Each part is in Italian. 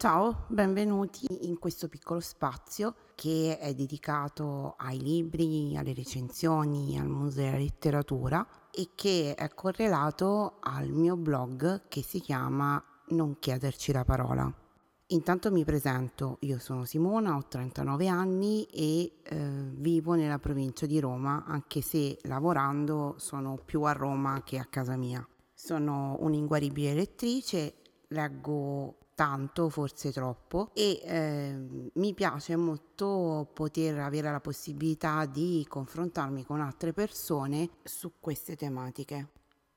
Ciao, benvenuti in questo piccolo spazio che è dedicato ai libri, alle recensioni, al museo della letteratura e che è correlato al mio blog che si chiama Non chiederci la parola. Intanto mi presento, io sono Simona, ho 39 anni e eh, vivo nella provincia di Roma, anche se lavorando sono più a Roma che a casa mia. Sono un'inguaribile lettrice, leggo tanto, forse troppo, e eh, mi piace molto poter avere la possibilità di confrontarmi con altre persone su queste tematiche.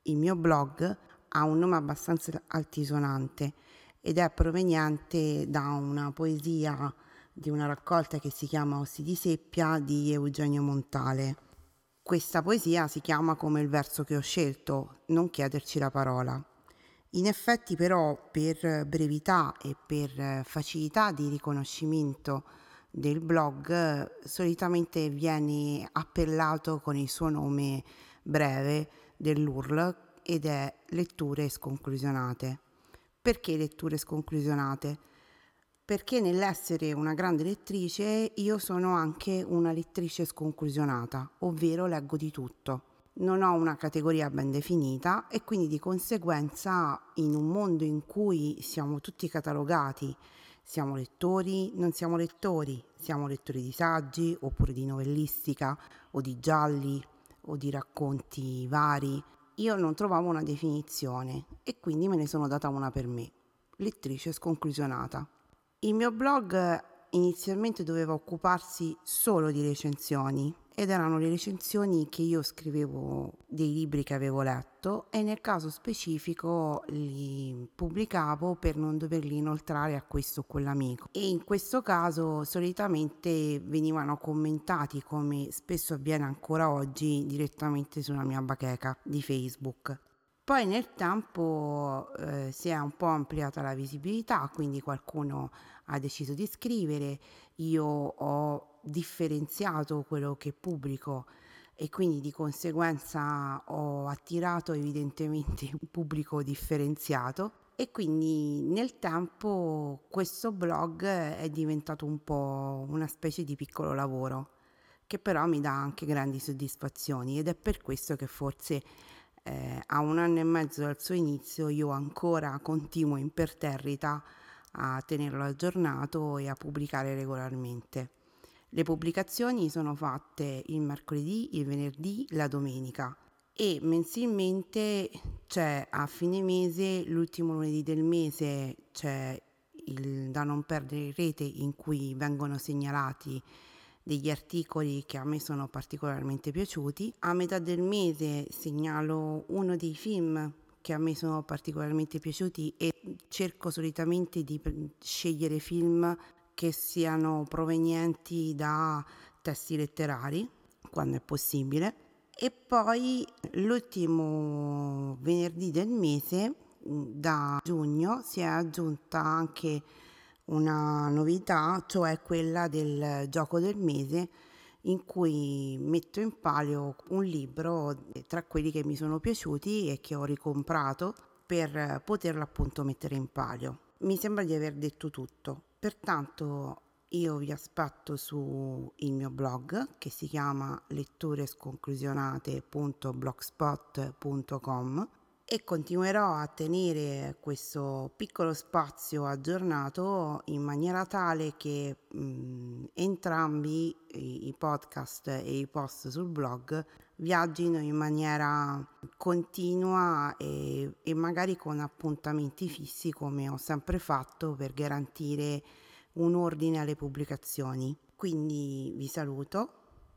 Il mio blog ha un nome abbastanza altisonante ed è proveniente da una poesia di una raccolta che si chiama Ossi di seppia di Eugenio Montale. Questa poesia si chiama come il verso che ho scelto, non chiederci la parola. In effetti però per brevità e per facilità di riconoscimento del blog solitamente viene appellato con il suo nome breve dell'URL ed è letture sconclusionate. Perché letture sconclusionate? Perché nell'essere una grande lettrice io sono anche una lettrice sconclusionata, ovvero leggo di tutto non ho una categoria ben definita e quindi di conseguenza in un mondo in cui siamo tutti catalogati, siamo lettori, non siamo lettori, siamo lettori di saggi oppure di novellistica o di gialli o di racconti vari, io non trovavo una definizione e quindi me ne sono data una per me, lettrice sconclusionata. Il mio blog inizialmente doveva occuparsi solo di recensioni ed erano le recensioni che io scrivevo dei libri che avevo letto e nel caso specifico li pubblicavo per non doverli inoltrare a questo o quell'amico e in questo caso solitamente venivano commentati come spesso avviene ancora oggi direttamente sulla mia bacheca di Facebook. Poi nel tempo eh, si è un po' ampliata la visibilità, quindi qualcuno ha deciso di scrivere, io ho differenziato quello che pubblico e quindi di conseguenza ho attirato evidentemente un pubblico differenziato e quindi nel tempo questo blog è diventato un po' una specie di piccolo lavoro che però mi dà anche grandi soddisfazioni ed è per questo che forse eh, a un anno e mezzo dal suo inizio io ancora continuo imperterrita a tenerlo aggiornato e a pubblicare regolarmente. Le pubblicazioni sono fatte il mercoledì, il venerdì, la domenica e mensilmente c'è a fine mese, l'ultimo lunedì del mese c'è il da non perdere rete in cui vengono segnalati degli articoli che a me sono particolarmente piaciuti. A metà del mese segnalo uno dei film che a me sono particolarmente piaciuti e cerco solitamente di scegliere film che siano provenienti da testi letterari, quando è possibile. E poi l'ultimo venerdì del mese, da giugno, si è aggiunta anche una novità, cioè quella del gioco del mese in cui metto in palio un libro tra quelli che mi sono piaciuti e che ho ricomprato per poterlo appunto mettere in palio. Mi sembra di aver detto tutto, pertanto io vi aspetto sul mio blog che si chiama letturesconclusionate.blogspot.com e continuerò a tenere questo piccolo spazio aggiornato in maniera tale che mh, entrambi i, i podcast e i post sul blog viaggino in maniera continua e, e magari con appuntamenti fissi come ho sempre fatto per garantire un ordine alle pubblicazioni. Quindi vi saluto,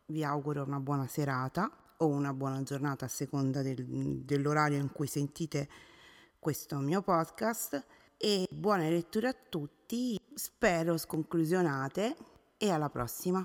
vi auguro una buona serata o una buona giornata a seconda del, dell'orario in cui sentite questo mio podcast e buone letture a tutti, spero sconclusionate e alla prossima.